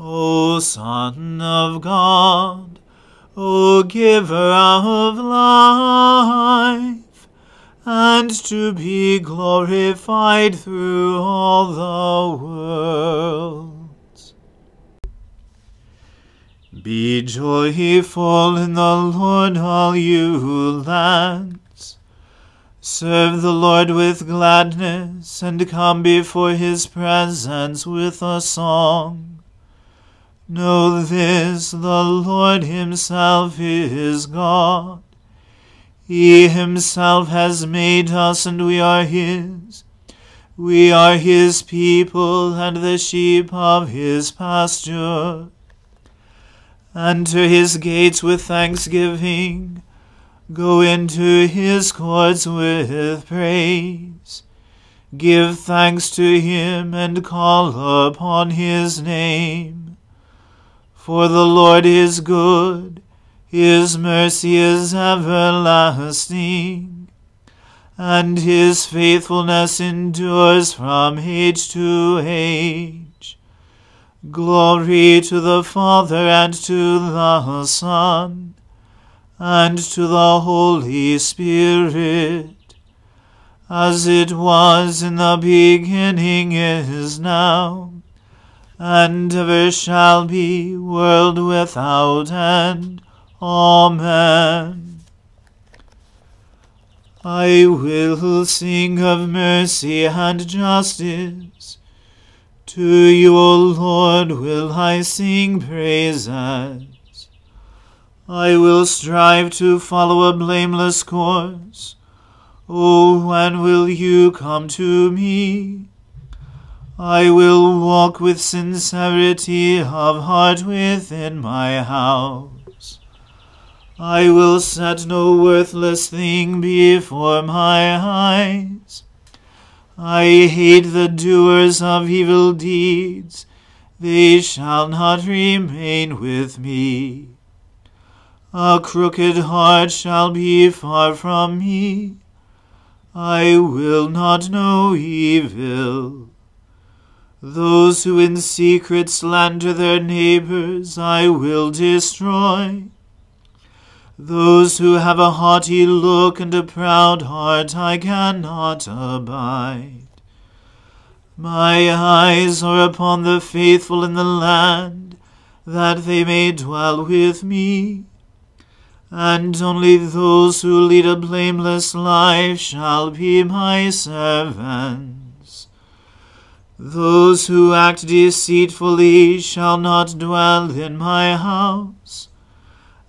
O Son of God, O Giver of life, and to be glorified through all the worlds. Be joyful in the Lord, all you lands. Serve the Lord with gladness, and come before his presence with a song. Know this, the Lord himself is God. He himself has made us, and we are his. We are his people, and the sheep of his pasture. Enter his gates with thanksgiving. Go into his courts with praise. Give thanks to him, and call upon his name. For the Lord is good, his mercy is everlasting, and his faithfulness endures from age to age. Glory to the Father and to the Son and to the Holy Spirit, as it was in the beginning is now and ever shall be, world without end. Amen. I will sing of mercy and justice. To you, O Lord, will I sing praises. I will strive to follow a blameless course. Oh, when will you come to me? I will walk with sincerity of heart within my house. I will set no worthless thing before my eyes. I hate the doers of evil deeds. They shall not remain with me. A crooked heart shall be far from me. I will not know evil. Those who in secret slander their neighbors I will destroy. Those who have a haughty look and a proud heart I cannot abide. My eyes are upon the faithful in the land, that they may dwell with me. And only those who lead a blameless life shall be my servants. Those who act deceitfully shall not dwell in my house,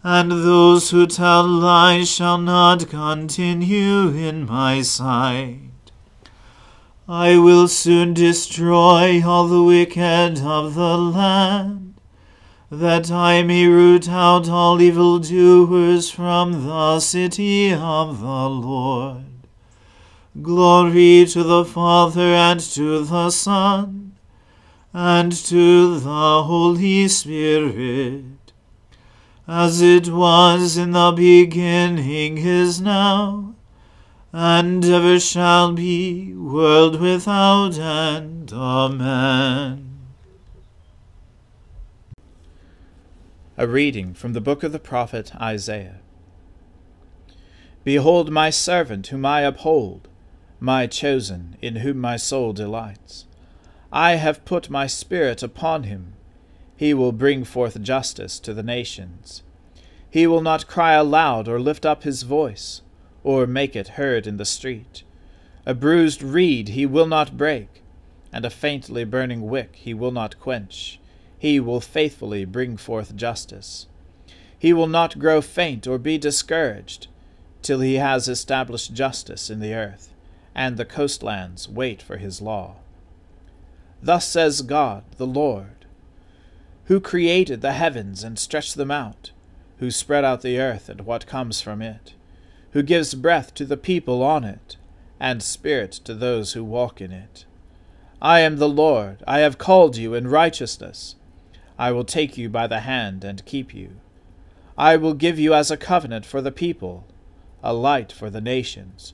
and those who tell lies shall not continue in my sight. I will soon destroy all the wicked of the land, that I may root out all evildoers from the city of the Lord. Glory to the Father and to the Son and to the Holy Spirit, as it was in the beginning is now, and ever shall be, world without end. Amen. A reading from the book of the prophet Isaiah. Behold my servant whom I uphold my chosen, in whom my soul delights. I have put my Spirit upon him. He will bring forth justice to the nations. He will not cry aloud or lift up his voice, or make it heard in the street. A bruised reed he will not break, and a faintly burning wick he will not quench. He will faithfully bring forth justice. He will not grow faint or be discouraged, till he has established justice in the earth and the coastlands wait for his law. Thus says God, the Lord, who created the heavens and stretched them out, who spread out the earth and what comes from it, who gives breath to the people on it, and spirit to those who walk in it. I am the Lord, I have called you in righteousness. I will take you by the hand and keep you. I will give you as a covenant for the people, a light for the nations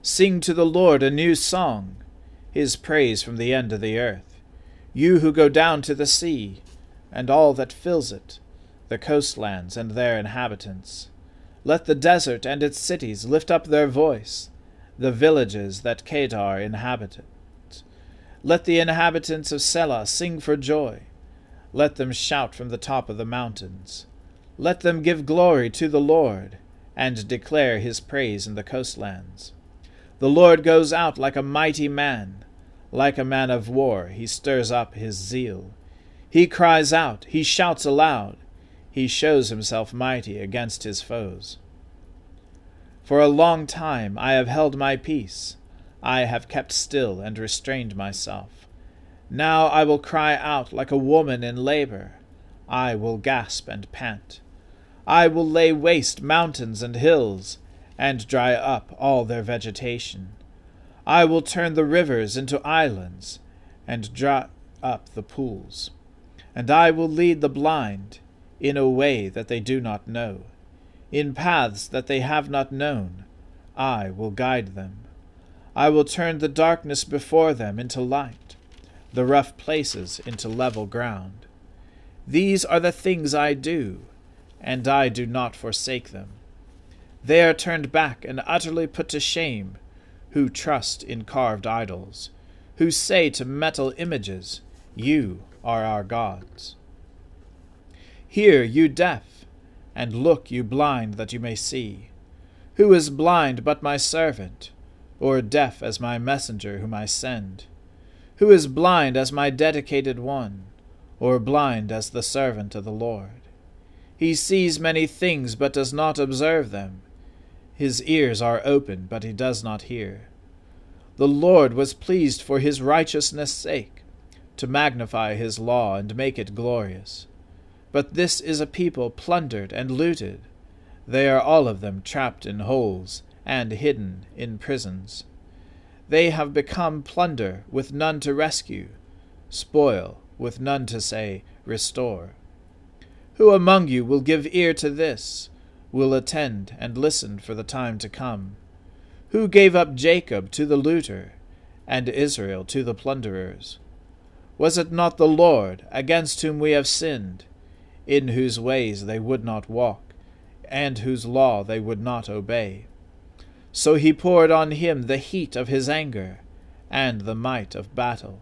Sing to the Lord a new song, his praise from the end of the earth. You who go down to the sea, and all that fills it, the coastlands and their inhabitants. Let the desert and its cities lift up their voice, the villages that Kedar inhabited. Let the inhabitants of Sela sing for joy. Let them shout from the top of the mountains. Let them give glory to the Lord, and declare his praise in the coastlands. The Lord goes out like a mighty man. Like a man of war, he stirs up his zeal. He cries out, he shouts aloud, he shows himself mighty against his foes. For a long time I have held my peace, I have kept still and restrained myself. Now I will cry out like a woman in labor, I will gasp and pant. I will lay waste mountains and hills and dry up all their vegetation. I will turn the rivers into islands, and dry up the pools. And I will lead the blind in a way that they do not know. In paths that they have not known, I will guide them. I will turn the darkness before them into light, the rough places into level ground. These are the things I do, and I do not forsake them. They are turned back and utterly put to shame who trust in carved idols, who say to metal images, You are our gods. Hear, you deaf, and look, you blind, that you may see. Who is blind but my servant, or deaf as my messenger whom I send? Who is blind as my dedicated one, or blind as the servant of the Lord? He sees many things, but does not observe them. His ears are open, but he does not hear. The Lord was pleased for his righteousness' sake, to magnify his law and make it glorious. But this is a people plundered and looted. They are all of them trapped in holes and hidden in prisons. They have become plunder with none to rescue, spoil with none to say, Restore. Who among you will give ear to this? Will attend and listen for the time to come. Who gave up Jacob to the looter, and Israel to the plunderers? Was it not the Lord, against whom we have sinned, in whose ways they would not walk, and whose law they would not obey? So he poured on him the heat of his anger, and the might of battle.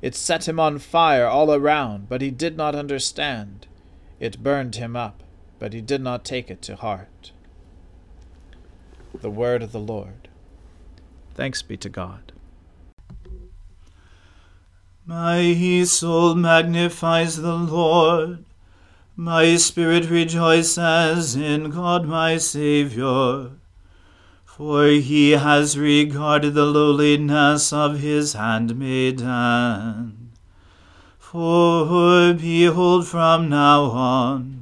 It set him on fire all around, but he did not understand. It burned him up but he did not take it to heart. The word of the Lord. Thanks be to God. My soul magnifies the Lord. My spirit rejoices in God my Saviour. For he has regarded the lowliness of his handmaiden. For behold, from now on,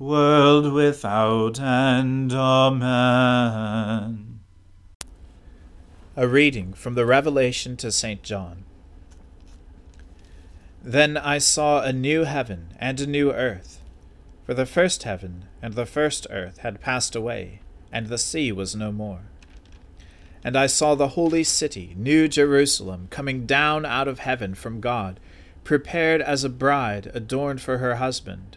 world without end. Amen. A reading from the Revelation to St. John. Then I saw a new heaven and a new earth, for the first heaven and the first earth had passed away, and the sea was no more. And I saw the holy city, New Jerusalem, coming down out of heaven from God, prepared as a bride adorned for her husband.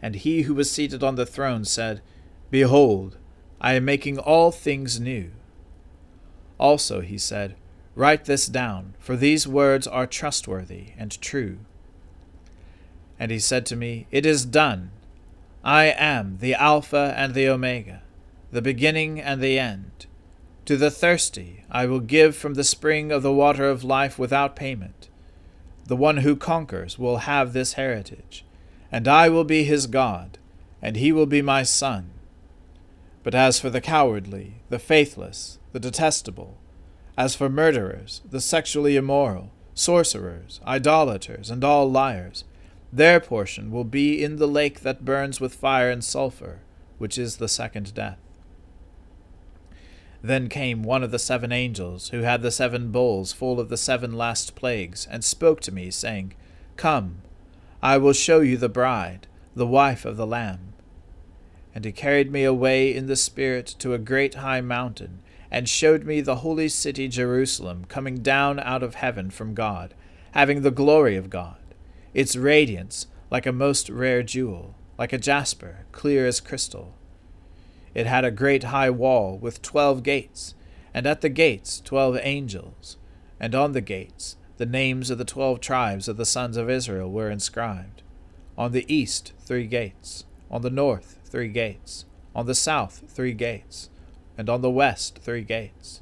And he who was seated on the throne said, Behold, I am making all things new. Also he said, Write this down, for these words are trustworthy and true. And he said to me, It is done. I am the Alpha and the Omega, the beginning and the end. To the thirsty I will give from the spring of the water of life without payment. The one who conquers will have this heritage and I will be his God, and he will be my son. But as for the cowardly, the faithless, the detestable, as for murderers, the sexually immoral, sorcerers, idolaters, and all liars, their portion will be in the lake that burns with fire and sulphur, which is the second death. Then came one of the seven angels, who had the seven bowls full of the seven last plagues, and spoke to me, saying, Come, I will show you the bride, the wife of the Lamb. And he carried me away in the Spirit to a great high mountain, and showed me the holy city Jerusalem coming down out of heaven from God, having the glory of God its radiance like a most rare jewel, like a jasper, clear as crystal. It had a great high wall with twelve gates, and at the gates twelve angels, and on the gates the names of the twelve tribes of the sons of Israel were inscribed. On the east three gates, on the north three gates, on the south three gates, and on the west three gates.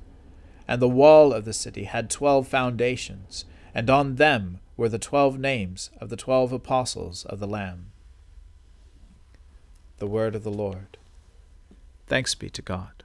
And the wall of the city had twelve foundations, and on them were the twelve names of the twelve apostles of the Lamb. The Word of the Lord. Thanks be to God.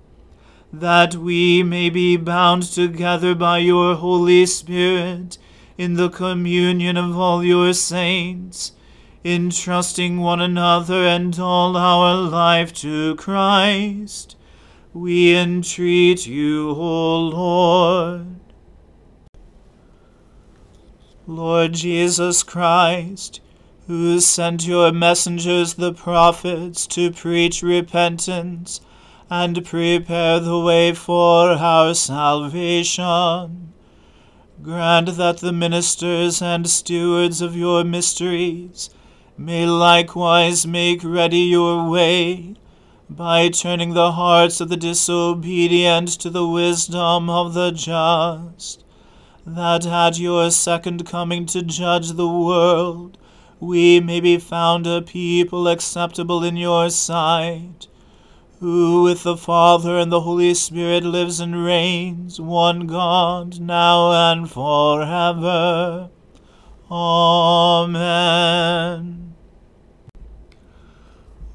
that we may be bound together by your Holy Spirit in the communion of all your saints, entrusting one another and all our life to Christ. We entreat you, O Lord. Lord Jesus Christ, who sent your messengers the prophets to preach repentance and prepare the way for our salvation, grant that the ministers and stewards of your mysteries may likewise make ready your way by turning the hearts of the disobedient to the wisdom of the just that at your second coming to judge the world, we may be found a people acceptable in your sight, who with the Father and the Holy Spirit lives and reigns, one God, now and forever. Amen.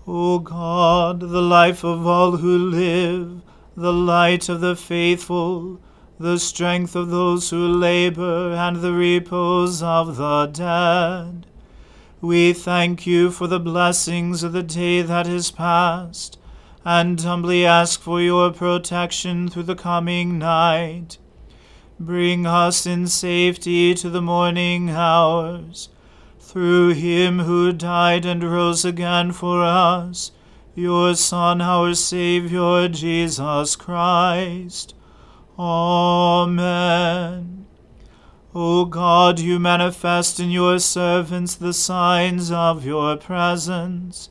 O God, the life of all who live, the light of the faithful, the strength of those who labor, and the repose of the dead. We thank you for the blessings of the day that is past, and humbly ask for your protection through the coming night. Bring us in safety to the morning hours. Through him who died and rose again for us, your Son, our Saviour, Jesus Christ. Amen. O God, you manifest in your servants the signs of your presence.